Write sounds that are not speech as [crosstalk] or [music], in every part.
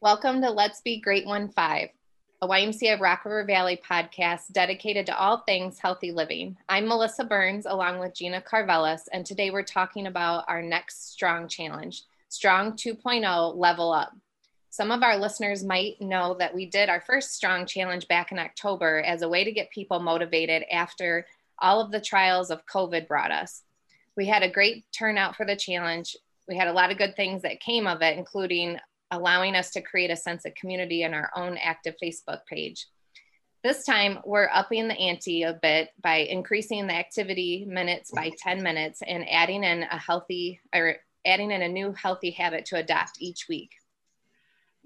Welcome to Let's Be Great One Five, a YMCA of Rock River Valley podcast dedicated to all things healthy living. I'm Melissa Burns along with Gina Carvelis, and today we're talking about our next Strong Challenge, Strong 2.0 Level Up. Some of our listeners might know that we did our first Strong Challenge back in October as a way to get people motivated after all of the trials of COVID brought us. We had a great turnout for the challenge. We had a lot of good things that came of it, including allowing us to create a sense of community in our own active Facebook page. This time, we're upping the ante a bit by increasing the activity minutes by 10 minutes and adding in a healthy or adding in a new healthy habit to adopt each week.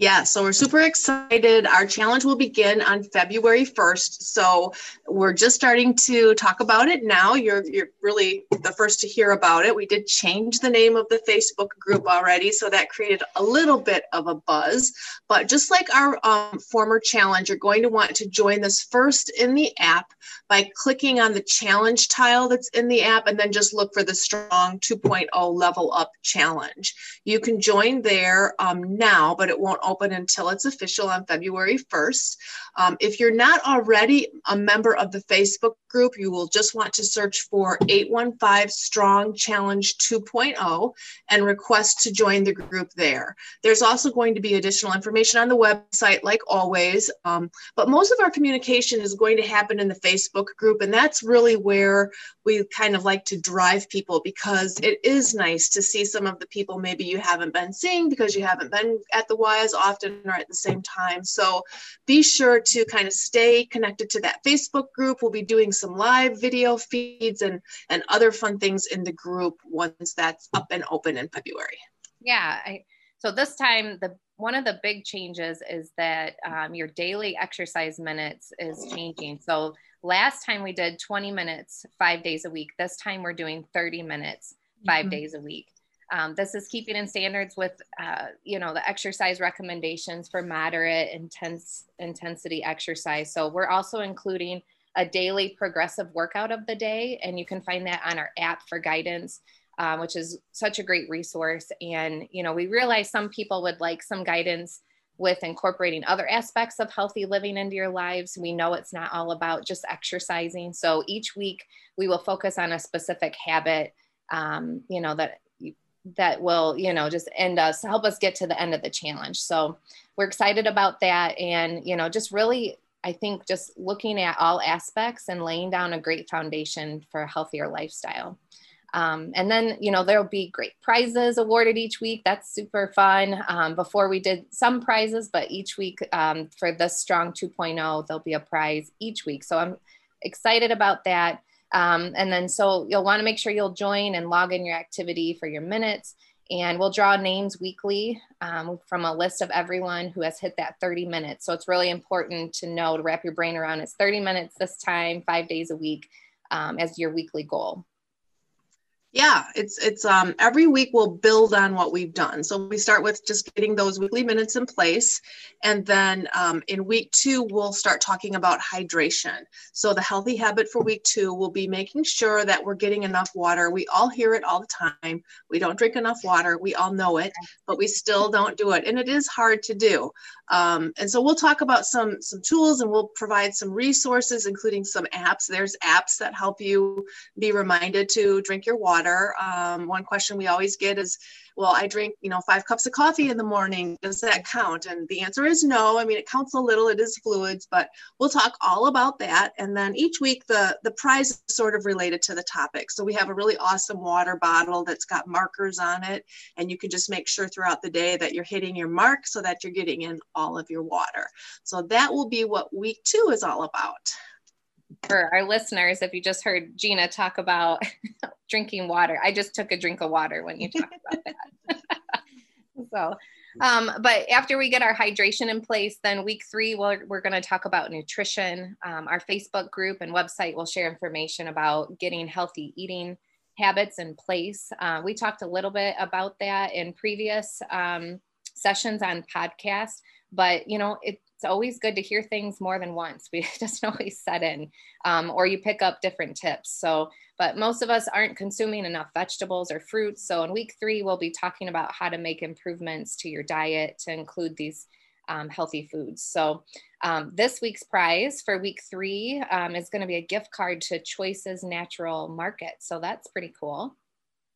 Yeah, so we're super excited. Our challenge will begin on February 1st. So we're just starting to talk about it now. You're, you're really the first to hear about it. We did change the name of the Facebook group already, so that created a little bit of a buzz. But just like our um, former challenge, you're going to want to join this first in the app by clicking on the challenge tile that's in the app and then just look for the Strong 2.0 Level Up Challenge. You can join there um, now, but it won't open until it's official on February 1st. Um, if you're not already a member of the Facebook group, you will just want to search for 815 Strong Challenge 2.0 and request to join the group there. There's also going to be additional information on the website, like always, um, but most of our communication is going to happen in the Facebook group, and that's really where we kind of like to drive people because it is nice to see some of the people maybe you haven't been seeing because you haven't been at the Y as often or at the same time. So be sure to kind of stay connected to that Facebook group. We'll be doing some live video feeds and, and other fun things in the group once that's up and open in February. Yeah. I, so this time, the one of the big changes is that um, your daily exercise minutes is changing. So last time we did 20 minutes five days a week. This time we're doing 30 minutes 5 mm-hmm. days a week. Um, this is keeping in standards with, uh, you know, the exercise recommendations for moderate intense intensity exercise. So we're also including a daily progressive workout of the day, and you can find that on our app for guidance, um, which is such a great resource. And you know, we realize some people would like some guidance with incorporating other aspects of healthy living into your lives. We know it's not all about just exercising. So each week we will focus on a specific habit, um, you know, that that will you know just end us help us get to the end of the challenge. So we're excited about that. And you know just really i think just looking at all aspects and laying down a great foundation for a healthier lifestyle. Um, and then you know there'll be great prizes awarded each week. That's super fun. Um, before we did some prizes but each week um, for the strong 2.0 there'll be a prize each week. So i'm excited about that um, and then so you'll want to make sure you'll join and log in your activity for your minutes. And we'll draw names weekly um, from a list of everyone who has hit that 30 minutes. So it's really important to know to wrap your brain around it's 30 minutes this time, five days a week um, as your weekly goal. Yeah, it's it's um every week we'll build on what we've done. So we start with just getting those weekly minutes in place, and then um, in week two we'll start talking about hydration. So the healthy habit for week two will be making sure that we're getting enough water. We all hear it all the time. We don't drink enough water. We all know it, but we still don't do it, and it is hard to do. Um, and so we'll talk about some some tools, and we'll provide some resources, including some apps. There's apps that help you be reminded to drink your water water. Um, one question we always get is, well, I drink, you know, five cups of coffee in the morning. Does that count? And the answer is no. I mean, it counts a little. It is fluids, but we'll talk all about that. And then each week, the the prize is sort of related to the topic. So we have a really awesome water bottle that's got markers on it, and you can just make sure throughout the day that you're hitting your mark so that you're getting in all of your water. So that will be what week two is all about for our listeners, if you just heard Gina talk about drinking water, I just took a drink of water when you talked about that. [laughs] so, um, but after we get our hydration in place, then week three, we're, we're going to talk about nutrition. Um, our Facebook group and website will share information about getting healthy eating habits in place. Uh, we talked a little bit about that in previous um, sessions on podcast, but you know, it's always good to hear things more than once. [laughs] We just always set in, um, or you pick up different tips. So, but most of us aren't consuming enough vegetables or fruits. So, in week three, we'll be talking about how to make improvements to your diet to include these um, healthy foods. So, um, this week's prize for week three um, is going to be a gift card to Choices Natural Market. So, that's pretty cool.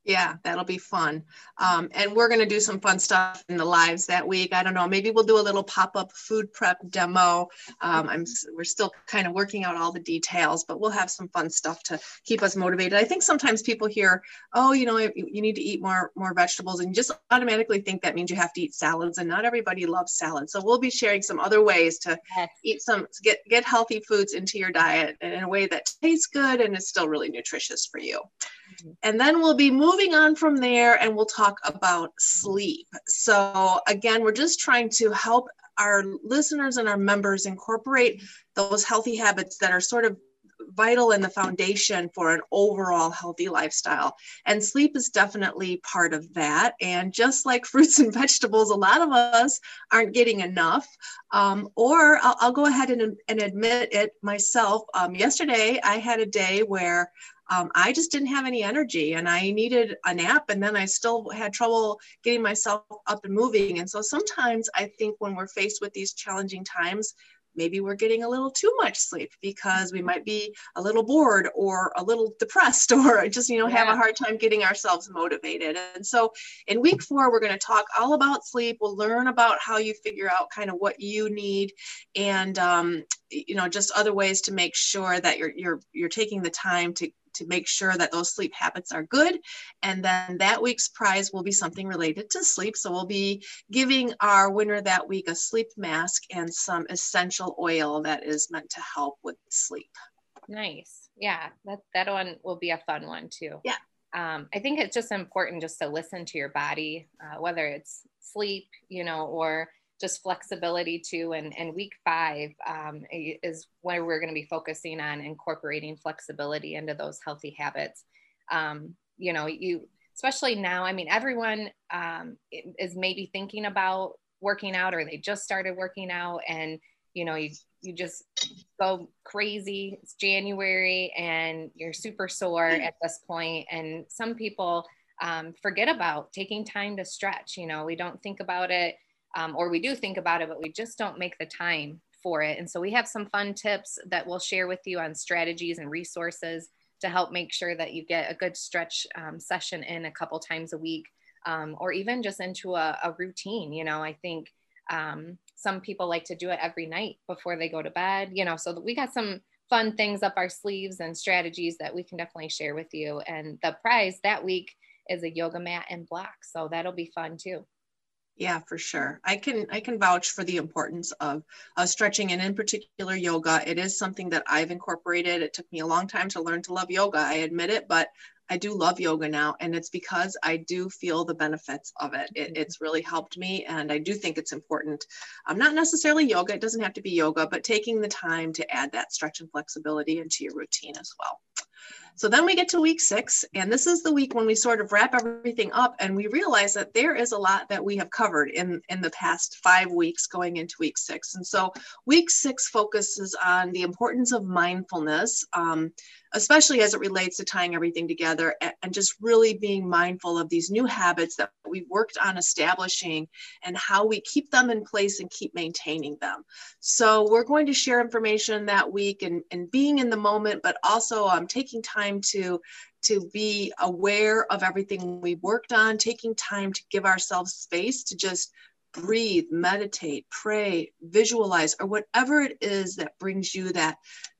Yeah, that'll be fun. Um, and we're going to do some fun stuff in the lives that week. I don't know, maybe we'll do a little pop-up food prep demo. Um, I'm we're still kind of working out all the details, but we'll have some fun stuff to keep us motivated. I think sometimes people hear, "Oh, you know, you, you need to eat more more vegetables," and just automatically think that means you have to eat salads. And not everybody loves salads, so we'll be sharing some other ways to yes. eat some get get healthy foods into your diet in a way that tastes good and is still really nutritious for you. And then we'll be moving on from there and we'll talk about sleep. So, again, we're just trying to help our listeners and our members incorporate those healthy habits that are sort of vital and the foundation for an overall healthy lifestyle. And sleep is definitely part of that. And just like [laughs] fruits and vegetables, a lot of us aren't getting enough. Um, or I'll, I'll, go ahead and, and admit it myself. Um, yesterday, I had a day where um, I just didn't have any energy and I needed a nap. And then I still had trouble getting myself up and moving. And so sometimes I think when we're faced with these challenging times, maybe we're getting a little too much sleep because we might be a little bored or a little depressed [laughs] or just you know yeah. have a hard time getting ourselves motivated and so in week four we're going to talk all about sleep we'll learn about how you figure out kind of what you need and um, you know just other ways to make sure that you're you're you're taking the time to to make sure that those sleep habits are good. And then that week's prize will be something related to sleep. So we'll be giving our winner that week a sleep mask and some essential oil that is meant to help with sleep. Nice. Yeah, that, that one will be a fun one too. Yeah. Um, I think it's just important just to listen to your body, uh, whether it's sleep, you know, or just flexibility too. And, and week five um, is where we're going to be focusing on incorporating flexibility into those healthy habits. Um, you know, you, especially now, I mean, everyone um, is maybe thinking about working out or they just started working out and, you know, you, you just go crazy. It's January and you're super sore at this point. And some people um, forget about taking time to stretch. You know, we don't think about it um, or we do think about it, but we just don't make the time for it. And so we have some fun tips that we'll share with you on strategies and resources to help make sure that you get a good stretch um, session in a couple times a week um, or even just into a, a, routine. You know, I think um, some people like to do it every night before they go to bed, you know, so we got some fun things up our sleeves and strategies that we can definitely share with you. And the prize that week is a yoga mat and block. So that'll be fun too. Yeah, for sure. I can I can vouch for the importance of uh, stretching and in particular yoga. It is something that I've incorporated. It took me a long time to learn to love yoga. I admit it, but I do love yoga now, and it's because I do feel the benefits of it. it mm-hmm. it's really helped me, and I do think it's important. Um, not necessarily yoga; it doesn't have to be yoga, but taking the time to add that stretch and flexibility into your routine as well. So then we get to week six, and this is the week when we sort of wrap everything up and we realize that there is a lot that we have covered in, in the past five weeks going into week six. And so week six focuses on the importance of mindfulness, um, especially as it relates to tying everything together and just really being mindful of these new habits that we've worked on establishing and how we keep them in place and keep maintaining them. So we're going to share information that week and, and being in the moment, but also um, taking time to to be aware of everything we've worked on, taking time to give ourselves space to just breathe, meditate, pray, visualize, or whatever it is that brings you that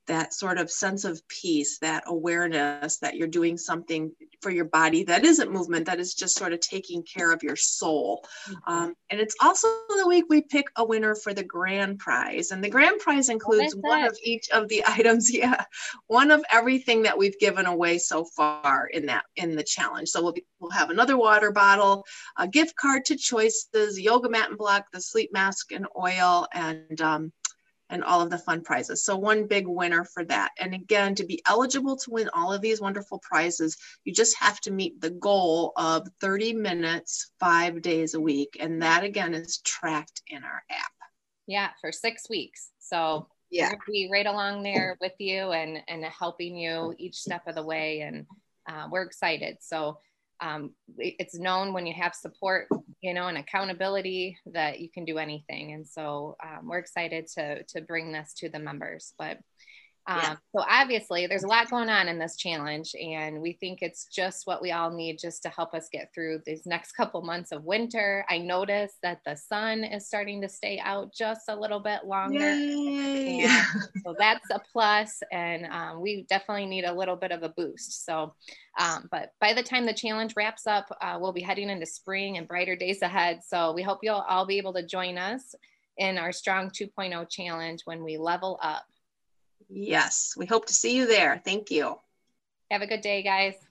that sort of sense of peace, that awareness that you're doing something for your body that isn't movement, that is just sort of taking care of your soul. Mm-hmm. Um, and it's also the week we pick a winner for the grand prize. And the grand prize includes one of each of the [laughs] items. Yeah, one of everything that we've given away so far in that in the challenge. So we'll be, we'll have another water bottle, a gift card to Choices, yoga mat and block, the sleep mask and oil, and um, and all of the fun prizes. So one big winner for that. And again, to be eligible to win all of these wonderful prizes, you just have to meet the goal of 30 minutes, five days a week. And that again is tracked in our app. Yeah, for six weeks. So yeah, be right along there with you and and helping you each step of the way. And uh, we're excited. So um, it's known when you have support, you know, and accountability that you can do anything. And so um, we're excited to to bring this to the members. But um, yeah. So obviously, there's a lot going on in this challenge, and we think it's just what we all need just to help us get through these next couple months of winter. I noticed that the sun is starting to stay out just a little bit longer, [laughs] so that's a plus. And um, we definitely need a little bit of a boost. So, um, but by the time the challenge wraps up, uh, we'll be heading into spring and brighter days ahead. So we hope you'll all be able to join us in our Strong 2.0 challenge when we level up. Yes, we hope to see you there. Thank you. Have a good day, guys.